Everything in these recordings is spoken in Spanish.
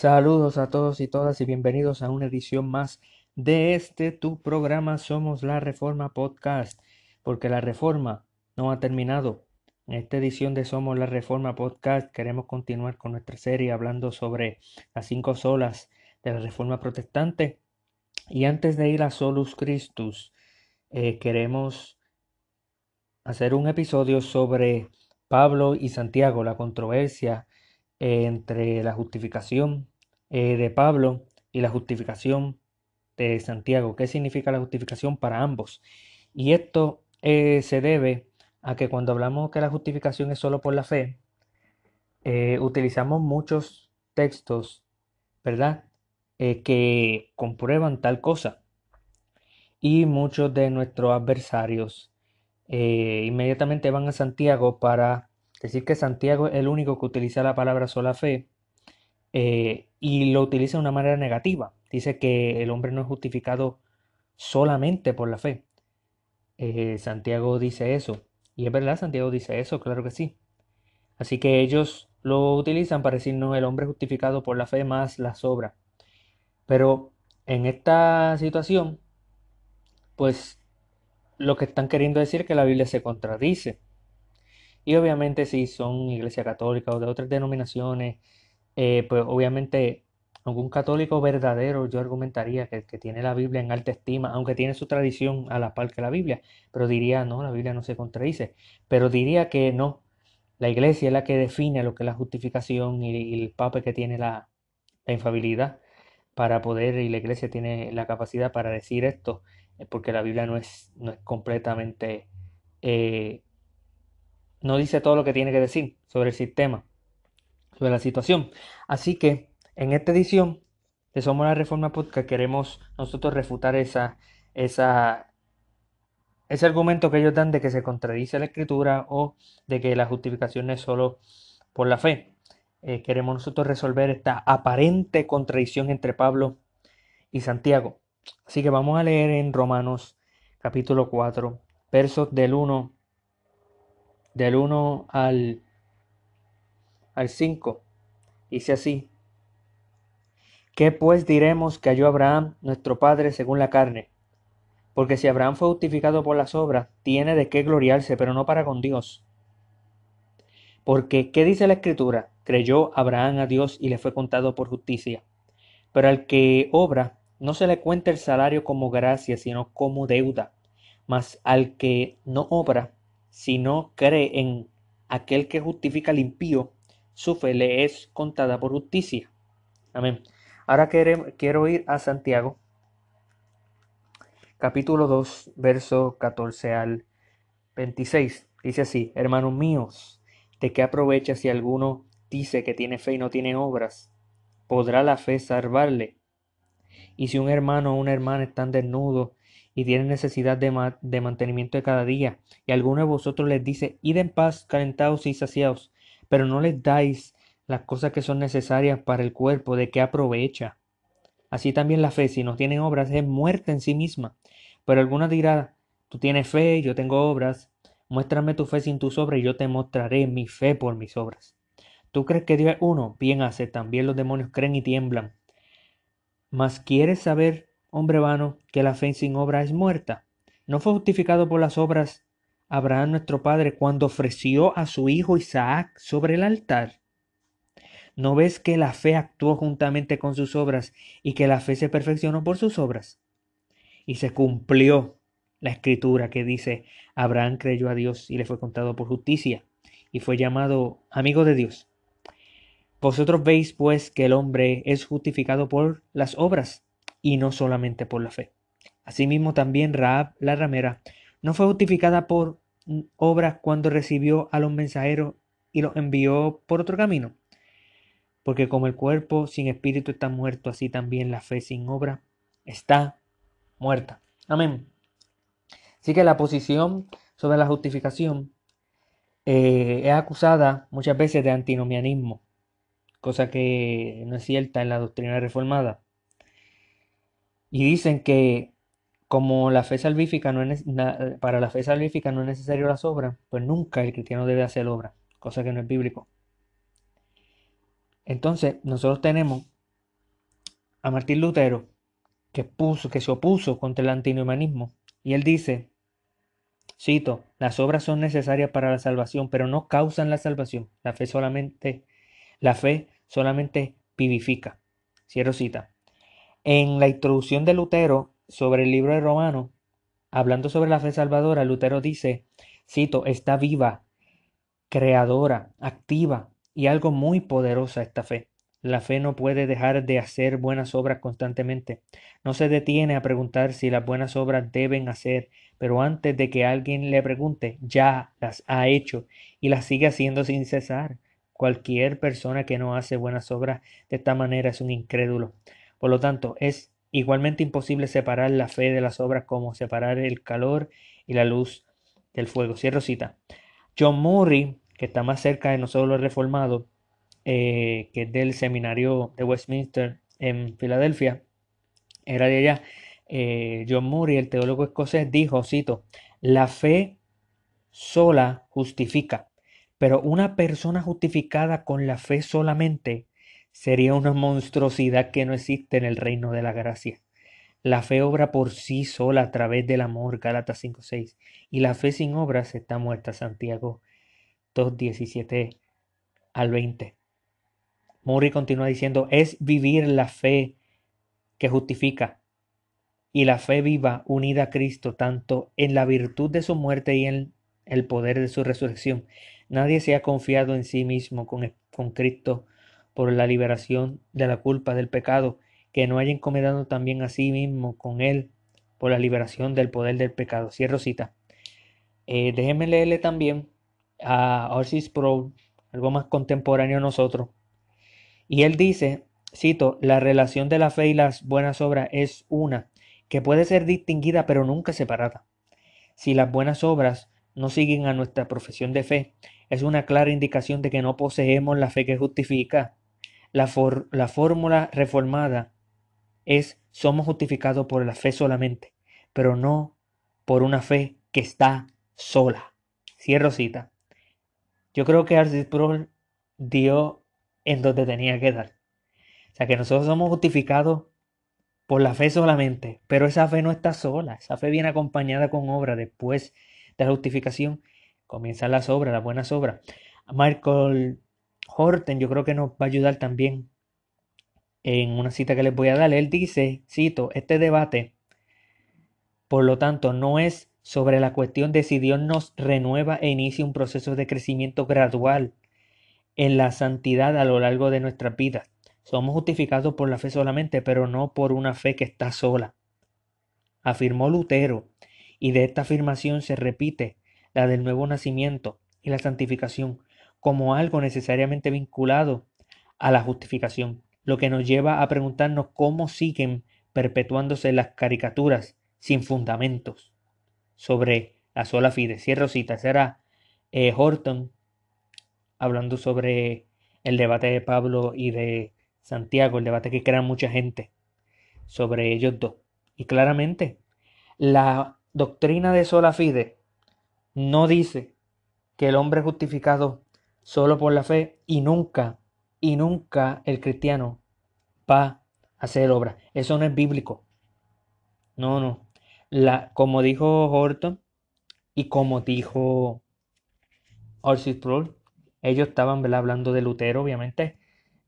Saludos a todos y todas y bienvenidos a una edición más de este tu programa Somos la Reforma Podcast, porque la reforma no ha terminado. En esta edición de Somos la Reforma Podcast queremos continuar con nuestra serie hablando sobre las cinco solas de la Reforma Protestante. Y antes de ir a Solus Christus, eh, queremos hacer un episodio sobre Pablo y Santiago, la controversia entre la justificación eh, de Pablo y la justificación de Santiago. ¿Qué significa la justificación para ambos? Y esto eh, se debe a que cuando hablamos que la justificación es solo por la fe, eh, utilizamos muchos textos, ¿verdad? que comprueban tal cosa. Y muchos de nuestros adversarios inmediatamente van a Santiago para Decir que Santiago es el único que utiliza la palabra sola fe y lo utiliza de una manera negativa. Dice que el hombre no es justificado solamente por la fe. Eh, Santiago dice eso. Y es verdad, Santiago dice eso, claro que sí. Así que ellos lo utilizan para decir no, el hombre justificado por la fe más la sobra. Pero en esta situación, pues lo que están queriendo decir es que la Biblia se contradice. Y obviamente si son iglesia católica o de otras denominaciones, eh, pues obviamente algún católico verdadero yo argumentaría que, que tiene la Biblia en alta estima, aunque tiene su tradición a la par que la Biblia, pero diría, no, la Biblia no se contradice, pero diría que no, la iglesia es la que define lo que es la justificación y, el Papa que tiene la, infabilidad para poder, y la iglesia tiene la capacidad para decir esto, eh, porque la Biblia no es, no es completamente eh, no dice todo lo que tiene que decir sobre el sistema, sobre la situación. Así que en esta edición de Somos la Reforma Podcast queremos nosotros refutar esa, esa, ese argumento que ellos dan de que se contradice la escritura o de que la justificación es solo por la fe. Eh, queremos nosotros resolver esta aparente contradicción entre Pablo y Santiago. Así que vamos a leer en Romanos capítulo 4, versos del 1 del 1 al, al 5. Dice así. ¿Qué pues diremos que halló Abraham, nuestro padre, según la carne? Porque si Abraham fue justificado por las obras, tiene de qué gloriarse, pero no para con Dios. Porque, ¿qué dice la Escritura? Creyó Abraham a Dios y le fue contado por justicia. Pero al que obra, no se le cuenta el salario como gracia, sino como deuda. Mas al que no obra, si no cree en aquel que justifica al impío, su fe le es contada por justicia. Amén. Ahora quiero ir a Santiago, capítulo 2, verso 14 al 26. Dice así, hermanos míos, ¿de qué aprovecha si alguno dice que tiene fe y no tiene obras? ¿Podrá la fe salvarle? Y si un hermano o una hermana están desnudos y tienen necesidad de, mantenimiento de cada día, y alguno de vosotros les dice, id en paz, calentados y saciados, pero no les dais las cosas que son necesarias para el cuerpo, ¿de qué aprovecha? Así también la fe, si no tiene obras, es muerta en sí misma. Pero alguna dirá, tú tienes fe, yo tengo obras, muéstrame tu fe sin tus obras y yo te mostraré mi fe por mis obras. ¿Tú crees que Dios es uno? Bien hace, también los demonios creen y tiemblan. Mas quieres saber hombre vano, que la fe sin obra es muerta. ¿No fue justificado por las obras Abraham nuestro padre cuando ofreció a su hijo Isaac sobre el altar? ¿No ves que la fe actuó juntamente con sus obras y que la fe se perfeccionó por sus obras? Y se cumplió la escritura que dice, Abraham creyó a Dios y le fue contado por justicia y fue llamado amigo de Dios. Vosotros veis pues que el hombre es justificado por las obras y no solamente por la fe. Asimismo también Raab la ramera no fue justificada por obras cuando recibió a los mensajeros y los envió por otro camino. Porque como el cuerpo sin espíritu está muerto, así también la fe sin obra está muerta. Amén. Así que la posición sobre la justificación eh, es acusada muchas veces de antinomianismo, cosa que no es cierta en la doctrina reformada. Y dicen que como la fe salvífica no es para la fe salvífica no es necesario las obras, pues nunca el cristiano debe hacer obra, cosa que no es bíblico. Entonces, nosotros tenemos a Martín Lutero, que, puso, que se opuso contra el antinomianismo. Y él dice, cito, las obras son necesarias para la salvación, pero no causan la salvación. La fe solamente, la fe solamente vivifica. Cierro cita. En la introducción de Lutero sobre el libro de Romano, hablando sobre la fe salvadora, Lutero dice, cito, está viva, creadora, activa y algo muy poderosa esta fe. La fe no puede dejar de hacer buenas obras constantemente. No se detiene a preguntar si las buenas obras deben hacer, pero antes de que alguien le pregunte, ya las ha hecho y las sigue haciendo sin cesar. Cualquier persona que no hace buenas obras de esta manera es un incrédulo. Por lo tanto, es igualmente imposible separar la fe de las obras como separar el calor y la luz del fuego. Cierro cita. John Murray, que está más cerca de nosotros los reformados, eh, que es del seminario de Westminster en Filadelfia, era de allá. Eh, John Murray, el teólogo escocés, dijo, cito, la fe sola justifica, pero una persona justificada con la fe solamente sería una monstruosidad que no existe en el reino de la gracia. La fe obra por sí sola a través del amor, Gálatas 5.6, y la fe sin obras está muerta, Santiago 2.17 al 20. Murray continúa diciendo, es vivir la fe que justifica y la fe viva unida a Cristo tanto en la virtud de su muerte y en el poder de su resurrección. Nadie se ha confiado en sí mismo con, con Cristo por la liberación de la culpa del pecado, que no haya encomendado también a sí mismo con él por la liberación del poder del pecado. Cierro cita. Eh, leerle también a Orsis Pro, algo más contemporáneo a nosotros, y él dice, cito, la relación de la fe y las buenas obras es una, que puede ser distinguida pero nunca separada. Si las buenas obras no siguen a nuestra profesión de fe, es una clara indicación de que no poseemos la fe que justifica. La, la fórmula reformada es somos justificados por la fe solamente, pero no por una fe que está sola. Cierro cita. Yo creo que Arcis dio en donde tenía que dar. O sea que nosotros somos justificados por la fe solamente, pero esa fe no está sola, esa fe viene acompañada con obra. Después de la justificación comienzan las obras, las buenas obras. Michael Horten yo creo que nos va a ayudar también en una cita que les voy a dar. Él dice, cito, este debate, por lo tanto, no es sobre la cuestión de si Dios nos renueva e inicia un proceso de crecimiento gradual en la santidad a lo largo de nuestra vida. Somos justificados por la fe solamente, pero no por una fe que está sola. Afirmó Lutero, y de esta afirmación se repite la del nuevo nacimiento y la santificación como algo necesariamente vinculado a la justificación, lo que nos lleva a preguntarnos cómo siguen perpetuándose las caricaturas sin fundamentos sobre la sola fide. Cierro cita, será eh, Horton hablando sobre el debate de Pablo y de Santiago, el debate que crea mucha gente sobre ellos dos. Y claramente, la doctrina de sola fide no dice que el hombre justificado solo por la fe y nunca, y nunca el cristiano va a hacer obra. Eso no es bíblico. No, no. La, como dijo Horton y como dijo Orsis Proul, ellos estaban hablando de Lutero, obviamente.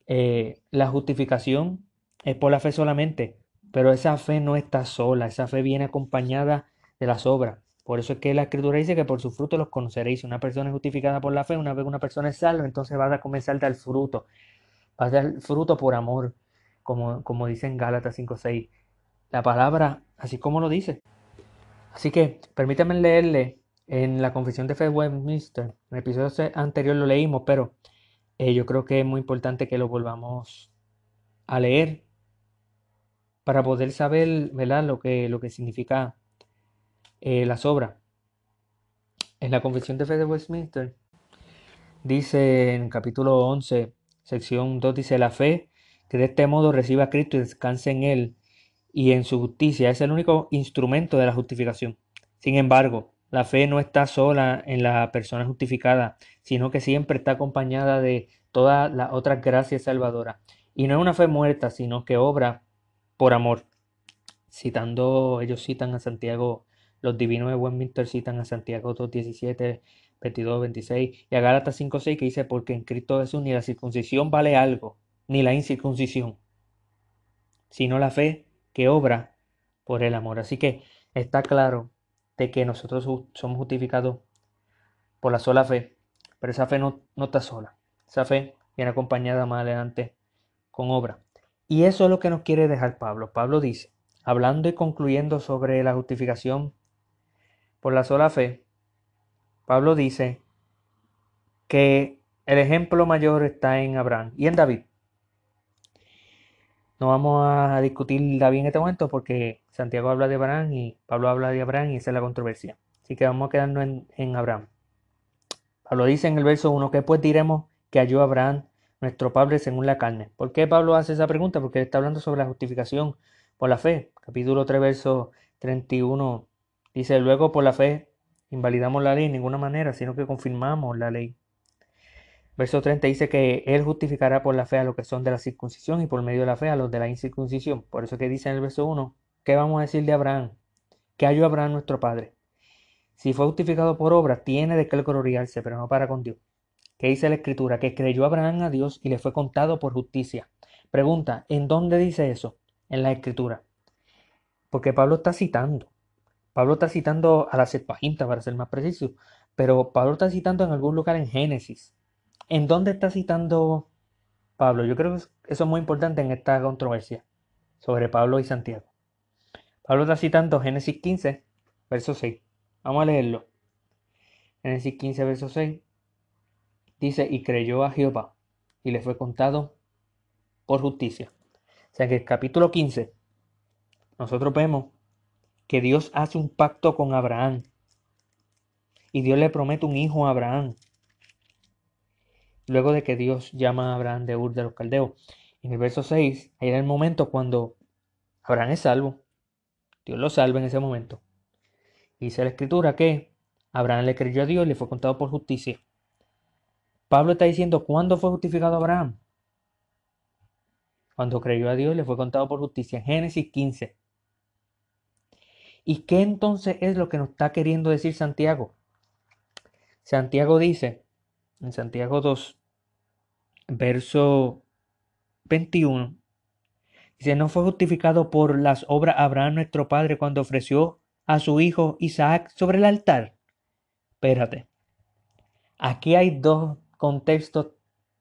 Eh, la justificación es por la fe solamente, pero esa fe no está sola, esa fe viene acompañada de las obras. Por eso es que la escritura dice que por su fruto los conoceréis. Una persona es justificada por la fe, una vez una persona es salva, entonces va a comenzar a dar fruto. Va a dar fruto por amor, como, como dice en Gálatas 5.6. La palabra, así como lo dice. Así que permítanme leerle en la Confesión de Fe de Westminster, en el episodio anterior lo leímos, pero eh, yo creo que es muy importante que lo volvamos a leer para poder saber ¿verdad? Lo, que, lo que significa eh, la. En la Confesión de Fe de Westminster dice en capítulo 11, sección 2, dice la fe que de este modo reciba a Cristo y descanse en Él y en su justicia es el único instrumento de la justificación. Sin embargo, la fe no está sola en la persona justificada, sino que siempre está acompañada de todas las otras gracias salvadoras. Y no es una fe muerta, sino que obra por amor. Citando, ellos citan a Santiago, los divinos de Westminster citan a Santiago 2.17, 22, 26 y a Gálatas 5.6 que dice, porque en Cristo Jesús ni la circuncisión vale algo, ni la incircuncisión, sino la fe que obra por el amor. Así que está claro de que nosotros somos justificados por la sola fe, pero esa fe no, no está sola. Esa fe viene acompañada más adelante con obra. Y eso es lo que nos quiere dejar Pablo. Pablo dice, hablando y concluyendo sobre la justificación por la sola fe, Pablo dice que el ejemplo mayor está en Abraham y en David. No vamos a discutir David en este momento porque Santiago habla de Abraham y Pablo habla de Abraham y esa es la controversia. Así que vamos a quedarnos en, Abraham. Pablo dice en el verso 1 que pues diremos que halló Abraham nuestro Padre según la carne. ¿Por qué Pablo hace esa pregunta? Porque está hablando sobre la justificación por la fe. Capítulo 3, verso 31 dice, luego por la fe invalidamos la ley en ninguna manera, sino que confirmamos la ley. Verso 30 dice que Él justificará por la fe a los que son de la circuncisión y por medio de la fe a los de la incircuncisión. Por eso que dice en el verso 1, ¿qué vamos a decir de Abraham? ¿Qué halló Abraham nuestro Padre? Si fue justificado por obra, tiene de qué gloriarse, pero no para con Dios. ¿Qué dice la Escritura? Que creyó Abraham a Dios y le fue contado por justicia. Pregunta, ¿en dónde dice eso? En la Escritura. Porque Pablo está citando. Pablo está citando a la Septuaginta, para ser más preciso, pero Pablo está citando en algún lugar en Génesis. ¿En dónde está citando Pablo? Yo creo que eso es muy importante en esta controversia sobre Pablo y Santiago. Pablo está citando Génesis 15, verso 6. Vamos a leerlo. Génesis 15, verso 6. Dice, y creyó a Jehová, y le fue contado por justicia. O sea que el capítulo 15, nosotros vemos que Dios hace un pacto con Abraham. Y Dios le promete un hijo a Abraham. Luego de que Dios llama a Abraham de Ur de los Caldeos. En el verso 6, ahí era el momento cuando Abraham es salvo. Dios lo salva en ese momento. Dice la escritura que Abraham le creyó a Dios y le fue contado por justicia. Pablo está diciendo, ¿cuándo fue justificado Abraham? Cuando creyó a Dios le fue contado por justicia. Génesis 15. ¿Y qué entonces es lo que nos está queriendo decir Santiago? Santiago dice, en Santiago 2, verso 21, dice, no fue justificado por las obras Abraham nuestro padre cuando ofreció a su hijo Isaac sobre el altar. Espérate, aquí hay dos contextos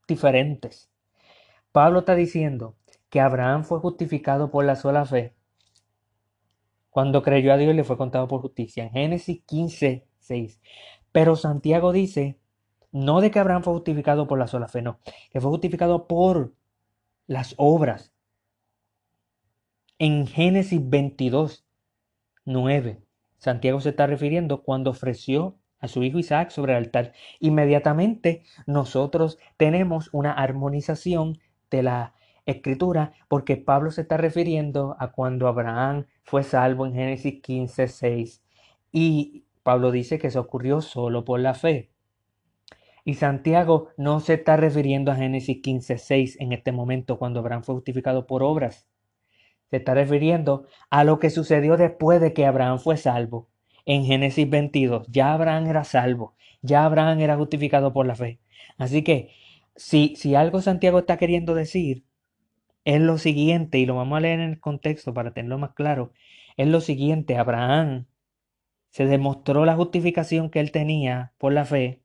diferentes. Pablo está diciendo que Abraham fue justificado por la sola fe cuando creyó a Dios le fue contado por justicia. En Génesis 15, 6. Pero Santiago dice, no de que Abraham fue justificado por la sola fe, no, que fue justificado por las obras. En Génesis 22, 9, Santiago se está refiriendo cuando ofreció a su hijo Isaac sobre el altar. Inmediatamente nosotros tenemos una armonización de la escritura porque Pablo se está refiriendo a cuando Abraham fue salvo en Génesis 15, 6. Y Pablo dice que eso ocurrió solo por la fe. Y Santiago no se está refiriendo a Génesis 15, 6 en este momento cuando Abraham fue justificado por obras. Se está refiriendo a lo que sucedió después de que Abraham fue salvo. En Génesis 22, ya Abraham era salvo, ya Abraham era justificado por la fe. Así que si, si algo Santiago está queriendo decir es lo siguiente, y lo vamos a leer en el contexto para tenerlo más claro, es lo siguiente, Abraham se demostró la justificación que él tenía por la fe,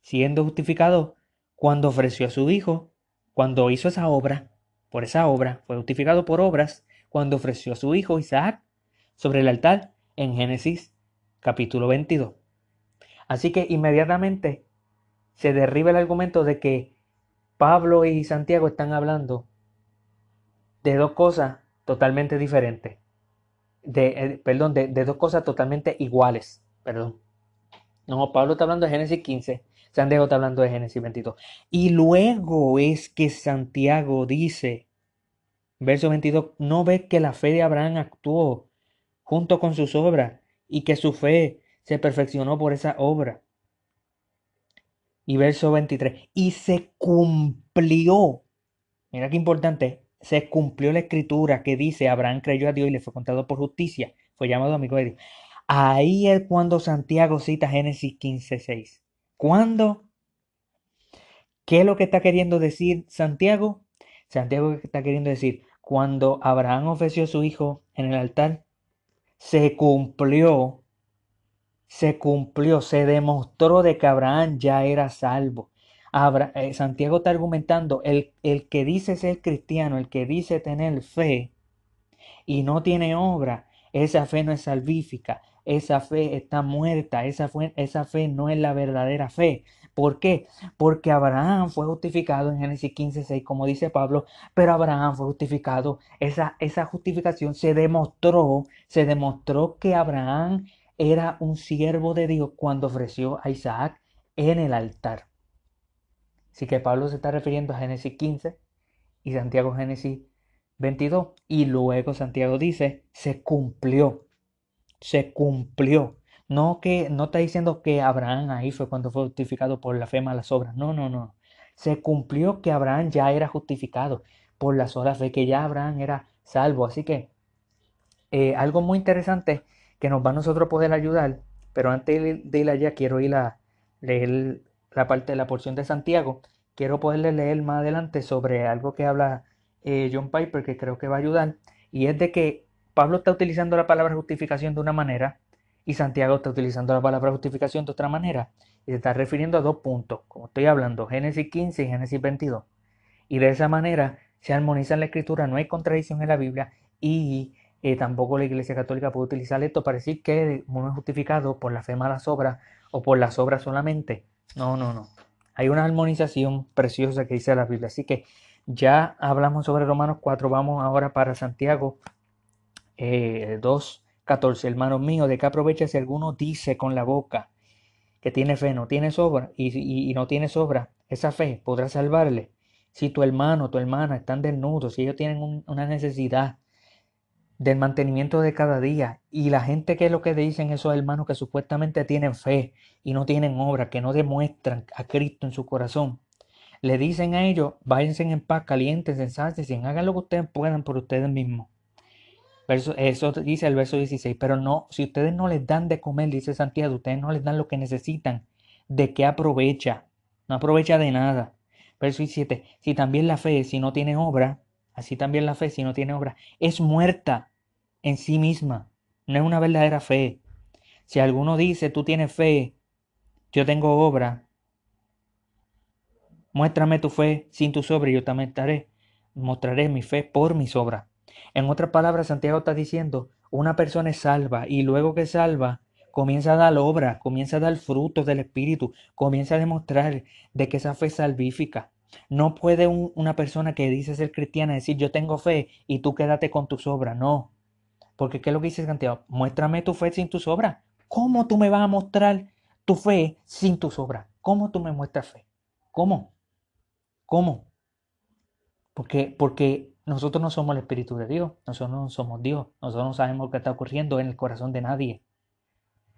siendo justificado cuando ofreció a su hijo, cuando hizo esa obra, por esa obra, fue justificado por obras, cuando ofreció a su hijo Isaac sobre el altar en Génesis capítulo 22. Así que inmediatamente se derriba el argumento de que Pablo y Santiago están hablando de dos cosas totalmente diferentes. De, eh, perdón, de, dos cosas totalmente iguales. Perdón. No, Pablo está hablando de Génesis 15, Santiago está hablando de Génesis 22. Y luego es que Santiago dice, verso 22, no ve que la fe de Abraham actuó junto con sus obras y que su fe se perfeccionó por esa obra. Y verso 23, y se cumplió, mira qué importante, se cumplió la escritura que dice Abraham creyó a Dios y le fue contado por justicia, fue llamado amigo de Dios. Ahí es cuando Santiago cita Génesis 15:6. ¿Cuándo? ¿Qué es lo que está queriendo decir Santiago? Santiago está queriendo decir, cuando Abraham ofreció a su hijo en el altar, se cumplió, se cumplió, se demostró de que Abraham ya era salvo. Eh, Santiago está argumentando, el, el que dice ser cristiano, el que dice tener fe y no tiene obra, esa fe no es salvífica, esa fe está muerta, esa, esa fe no es la verdadera fe. ¿Por qué? Porque Abraham fue justificado en Génesis 15, 6, como dice Pablo, pero Abraham fue justificado. Esa, esa justificación se demostró, se demostró que Abraham era un siervo de Dios cuando ofreció a Isaac en el altar. Así que Pablo se está refiriendo a Génesis 15 y Santiago Génesis 22. Y luego Santiago dice, se cumplió, se cumplió. No que no está diciendo que Abraham ahí fue cuando fue justificado por la fe más las obras. No, no, no. Se cumplió que Abraham ya era justificado por las obras de que ya Abraham era salvo. Así que eh, algo muy interesante que nos va a nosotros poder ayudar. Pero antes de ir allá quiero ir a leer la parte de la porción de Santiago, quiero poderle leer más adelante sobre algo que habla eh, John Piper que creo que va a ayudar, y es de que Pablo está utilizando la palabra justificación de una manera y Santiago está utilizando la palabra justificación de otra manera, y se está refiriendo a dos puntos, como estoy hablando, Génesis 15 y Génesis 22. Y de esa manera se armoniza en la escritura, no hay contradicción en la Biblia y eh, tampoco la Iglesia Católica puede utilizar esto para decir que uno es justificado por la fe más las obras o por las obras solamente. No, no, no. Hay una armonización preciosa que dice la Biblia. Así que ya hablamos sobre Romanos 4. Vamos ahora para Santiago eh, 2, 14. Hermanos míos, ¿de qué aprovecha si alguno dice con la boca que tiene fe, no tiene sobra y, no tiene sobra? Esa fe podrá salvarle. Si tu hermano, tu hermana están desnudos, si ellos tienen una necesidad, del mantenimiento de cada día. Y la gente que es lo que dicen esos hermanos que supuestamente tienen fe y no tienen obra, que no demuestran a Cristo en su corazón. Le dicen a ellos, váyanse en paz, calientes, y hagan lo que ustedes puedan por ustedes mismos. eso dice el verso 16, pero no, si ustedes no les dan de comer, dice Santiago, ustedes no les dan lo que necesitan, ¿de qué aprovecha? No aprovecha de nada. Verso 17, si también la fe, si no tiene obra, Así también la fe, si no tiene obra, es muerta en sí misma. No es una verdadera fe. Si alguno dice, tú tienes fe, yo tengo obra, muéstrame tu fe sin tu obras y yo también estaré, mostraré mi fe por mis obras. En otras palabras, Santiago está diciendo, una persona es salva y luego que salva, comienza a dar obra, comienza a dar frutos del Espíritu, comienza a demostrar de que esa fe es salvífica. No puede una persona que dice ser cristiana decir yo tengo fe y tú quédate con tus obras. No. Porque ¿qué es lo que dice Santiago? Muéstrame tu fe sin tus obras. ¿Cómo tú me vas a mostrar tu fe sin tus obras? ¿Cómo tú me muestras fe? ¿Cómo? ¿Cómo? Porque, porque nosotros no somos el Espíritu de Dios, nosotros no somos Dios, nosotros no sabemos lo que está ocurriendo en el corazón de nadie.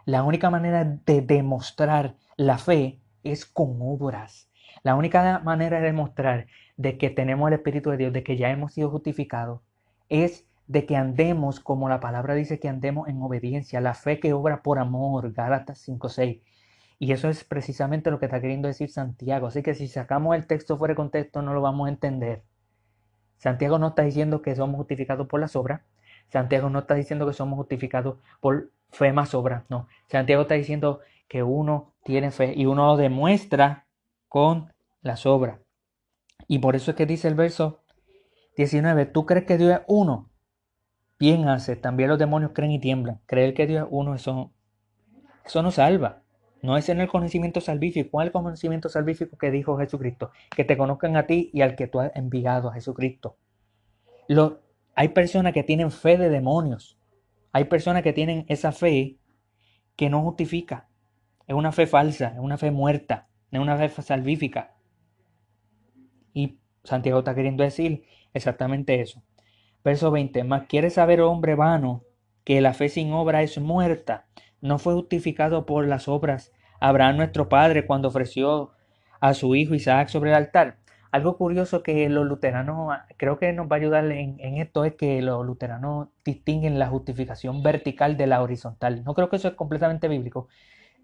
La única manera de demostrar la fe es con obras. La única manera de demostrar de que tenemos el Espíritu de Dios, de que ya hemos sido justificados, es de que andemos como la palabra dice que andemos en obediencia, la fe que obra por amor, Gálatas 5.6. Y eso es precisamente lo que está queriendo decir Santiago. Así que si sacamos el texto fuera de contexto no lo vamos a entender. Santiago no está diciendo que somos justificados por las obras. Santiago no está diciendo que somos justificados por fe más obra. No. Santiago está diciendo que uno tiene fe y uno lo demuestra con las obras. Y por eso es que dice el verso 19, ¿tú crees que Dios es uno? Bien hace, también los demonios creen y tiemblan. Creer que Dios es uno, eso, eso no salva. No es en el conocimiento salvífico. ¿Cuál es el conocimiento salvífico que dijo Jesucristo? Que te conozcan a ti y al que tú has enviado a Jesucristo. Lo, hay personas que tienen fe de demonios. Hay personas que tienen esa fe que no justifica. Es una fe falsa, es una fe muerta de una fe salvífica. Y Santiago está queriendo decir exactamente eso. Verso 20, más quiere saber, hombre vano, que la fe sin obra es muerta. No fue justificado por las obras Abraham nuestro padre cuando ofreció a su hijo Isaac sobre el altar. algo curioso que los luteranos, creo que nos va a ayudar en, esto, es que los luteranos distinguen la justificación vertical de la horizontal. No creo que eso es completamente bíblico,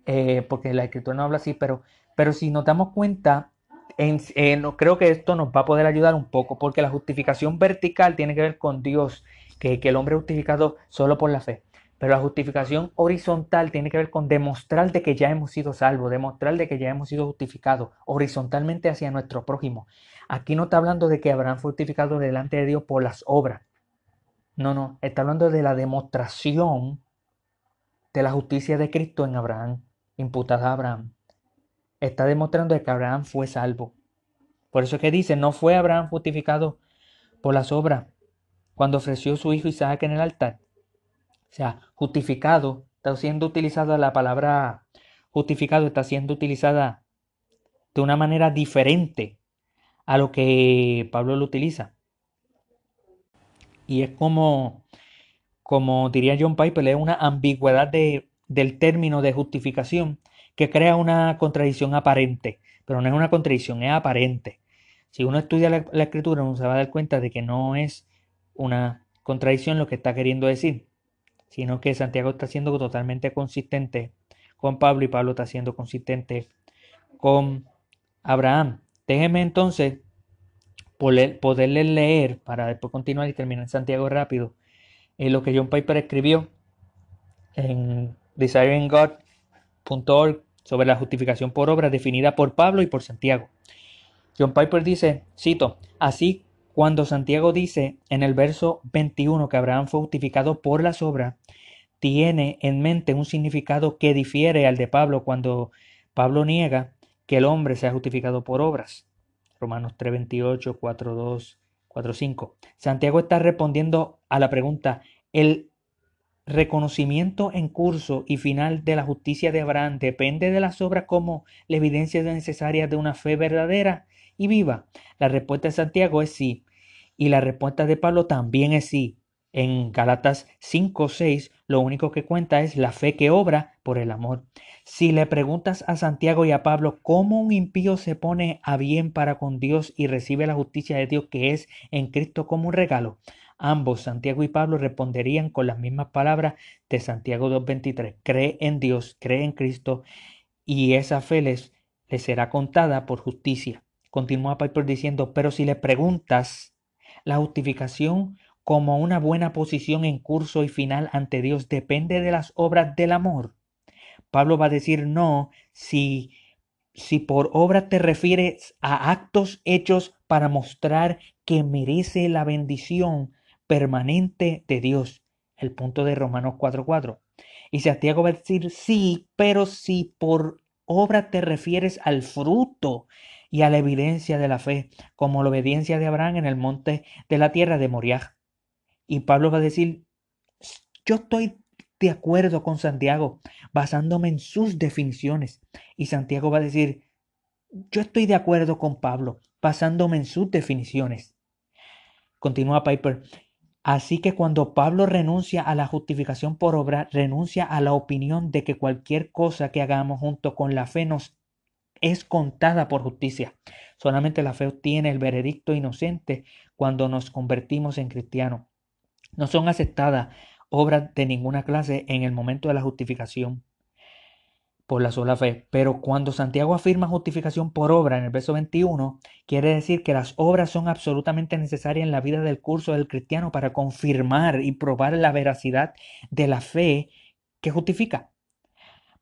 eh, porque la escritura no habla así, pero, pero si nos damos cuenta, en, creo que esto nos va a poder ayudar un poco, porque la justificación vertical tiene que ver con Dios, que, que el hombre es justificado solo por la fe. Pero la justificación horizontal tiene que ver con demostrar de que ya hemos sido salvos, demostrar de que ya hemos sido justificados horizontalmente hacia nuestro prójimo. Aquí no está hablando de que Abraham fue justificado delante de Dios por las obras. No, no, está hablando de la demostración de la justicia de Cristo en Abraham, imputada a Abraham. Está demostrando que Abraham fue salvo. Por eso es que dice, no fue Abraham justificado por las obras cuando ofreció su hijo Isaac en el altar. O sea, justificado, está siendo utilizada la palabra justificado, está siendo utilizada de una manera diferente a lo que Pablo lo utiliza. Y es como, como diría John Piper, es una ambigüedad de, del término de justificación que crea una contradicción aparente, pero no es una contradicción, es aparente. Si uno estudia la, escritura, uno se va a dar cuenta de que no es una contradicción lo que está queriendo decir sino que Santiago está siendo totalmente consistente con Pablo y Pablo está siendo consistente con Abraham. Déjeme entonces poderle leer para después continuar y terminar Santiago rápido en lo que John Piper escribió en desiringgod.org sobre la justificación por obra definida por Pablo y por Santiago. John Piper dice, cito, así cuando Santiago dice en el verso 21 que Abraham fue justificado por las obras, tiene en mente un significado que difiere al de Pablo cuando Pablo niega que el hombre sea justificado por obras. Romanos 3:28, 4:2, 4:5. Santiago está respondiendo a la pregunta, ¿el reconocimiento en curso y final de la justicia de Abraham depende de las obras como la evidencia necesaria de una fe verdadera? y viva? La respuesta de Santiago es sí. Y la respuesta de Pablo también es sí. En Galatas 5:6 lo único que cuenta es la fe que obra por el amor. Si le preguntas a Santiago y a Pablo cómo un impío se pone a bien para con Dios y recibe la justicia de Dios que es en Cristo como un regalo, ambos, Santiago y Pablo, responderían con las mismas palabras de Santiago 2.23. Cree en Dios, cree en Cristo y esa fe les, será contada por justicia. Continúa Piper diciendo, pero si le preguntas la justificación como una buena posición en curso y final ante Dios depende de las obras del amor. Pablo va a decir no si si por obra te refieres a actos hechos para mostrar que merece la bendición permanente de Dios. El punto de Romanos 4:4. Y Santiago va a decir sí, pero si por obra te refieres al fruto y a la evidencia de la fe, como la obediencia de Abraham en el monte de la tierra de Moriah. Y Pablo va a decir, yo estoy de acuerdo con Santiago, basándome en sus definiciones. Y Santiago va a decir, yo estoy de acuerdo con Pablo, basándome en sus definiciones. Continúa Piper. Así que cuando Pablo renuncia a la justificación por obra, renuncia a la opinión de que cualquier cosa que hagamos junto con la fe nos es contada por justicia. Solamente la fe obtiene el veredicto inocente cuando nos convertimos en cristianos. No son aceptadas obras de ninguna clase en el momento de la justificación por la sola fe. Pero cuando Santiago afirma justificación por obra en el verso 21, quiere decir que las obras son absolutamente necesarias en la vida del curso del cristiano para confirmar y probar la veracidad de la fe que justifica.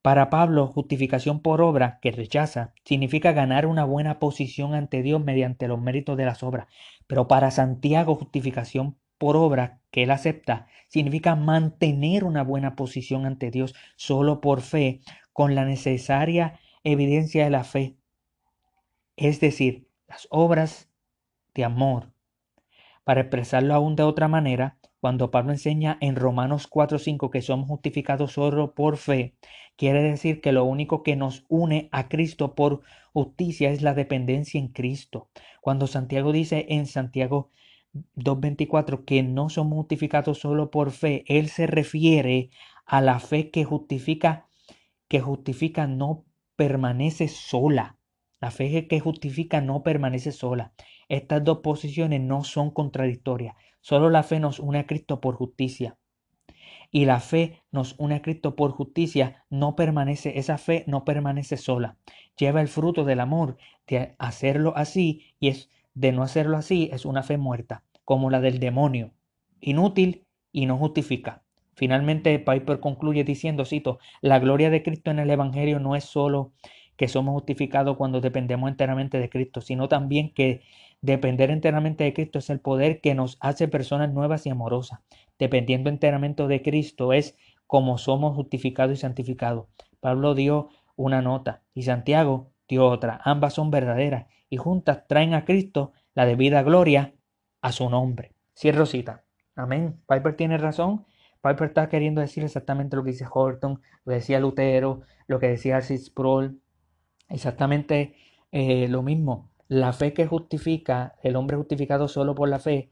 Para Pablo, justificación por obra, que rechaza, significa ganar una buena posición ante Dios mediante los méritos de las obras. Pero para Santiago, justificación por obra, que él acepta, significa mantener una buena posición ante Dios solo por fe, con la necesaria evidencia de la fe. Es decir, las obras de amor. Para expresarlo aún de otra manera, cuando Pablo enseña en Romanos 4:5 que somos justificados solo por fe, quiere decir que lo único que nos une a Cristo por justicia es la dependencia en Cristo. Cuando Santiago dice en Santiago 2.24 que no somos justificados solo por fe, él se refiere a la fe que justifica, que justifica no permanece sola. La fe que justifica no permanece sola. Estas dos posiciones no son contradictorias. Solo la fe nos une a Cristo por justicia. Y la fe nos une a Cristo por justicia, no permanece, esa fe no permanece sola. Lleva el fruto del amor de hacerlo así y es de no hacerlo así es una fe muerta, como la del demonio, inútil y no justifica. Finalmente, Piper concluye diciendo, cito, la gloria de Cristo en el Evangelio no es solo que somos justificados cuando dependemos enteramente de Cristo, sino también que depender enteramente de Cristo es el poder que nos hace personas nuevas y amorosas. Dependiendo enteramente de Cristo es como somos justificados y santificados. Pablo dio una nota y Santiago dio otra. Ambas son verdaderas y juntas traen a Cristo la debida gloria a su nombre. Cierro cita. Amén. Piper tiene razón. Piper está queriendo decir exactamente lo que dice Horton, lo que decía Lutero, lo que decía Arcis Sproul. Exactamente eh, lo mismo. La fe que justifica, el hombre justificado solo por la fe,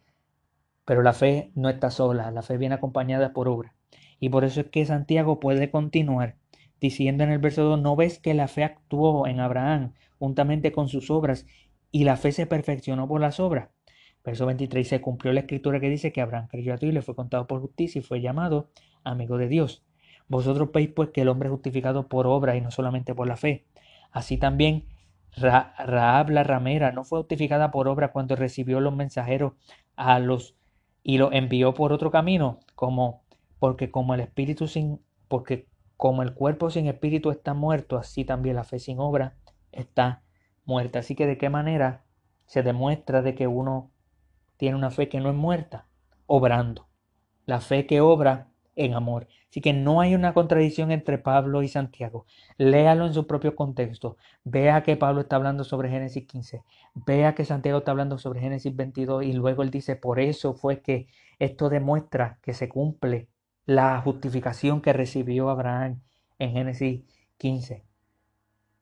pero la fe no está sola, la fe viene acompañada por obra. Y por eso es que Santiago puede continuar diciendo en el verso 2, ¿no ves que la fe actuó en Abraham juntamente con sus obras y la fe se perfeccionó por las obras? Verso 23, se cumplió la escritura que dice que Abraham creyó a ti y le fue contado por justicia y fue llamado amigo de Dios. Vosotros veis pues que el hombre es justificado por obra y no solamente por la fe. Así también Raab la ramera no fue justificada por obra cuando recibió los mensajeros a los y los envió por otro camino, como porque como el espíritu sin porque como el cuerpo sin espíritu está muerto, así también la fe sin obra está muerta. Así que de qué manera se demuestra de que uno tiene una fe que no es muerta, obrando. La fe que obra en amor. Así que no hay una contradicción entre Pablo y Santiago. Léalo en su propio contexto. Vea que Pablo está hablando sobre Génesis 15. Vea que Santiago está hablando sobre Génesis 22 y luego él dice, por eso fue que esto demuestra que se cumple la justificación que recibió Abraham en Génesis 15.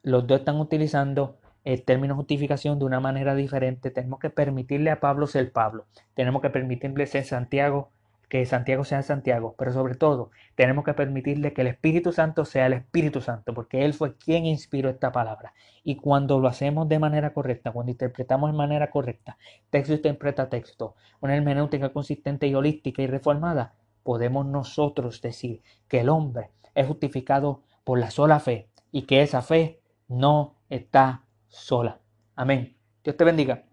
Los dos están utilizando el término justificación de una manera diferente. Tenemos que permitirle a Pablo ser Pablo. Tenemos que permitirle ser Santiago que Santiago sea Santiago, pero sobre todo tenemos que permitirle que el Espíritu Santo sea el Espíritu Santo, porque Él fue quien inspiró esta palabra. Y cuando lo hacemos de manera correcta, cuando interpretamos de manera correcta, texto interpreta texto, una hermenéutica consistente y holística y reformada, podemos nosotros decir que el hombre es justificado por la sola fe y que esa fe no está sola. Amén. Dios te bendiga.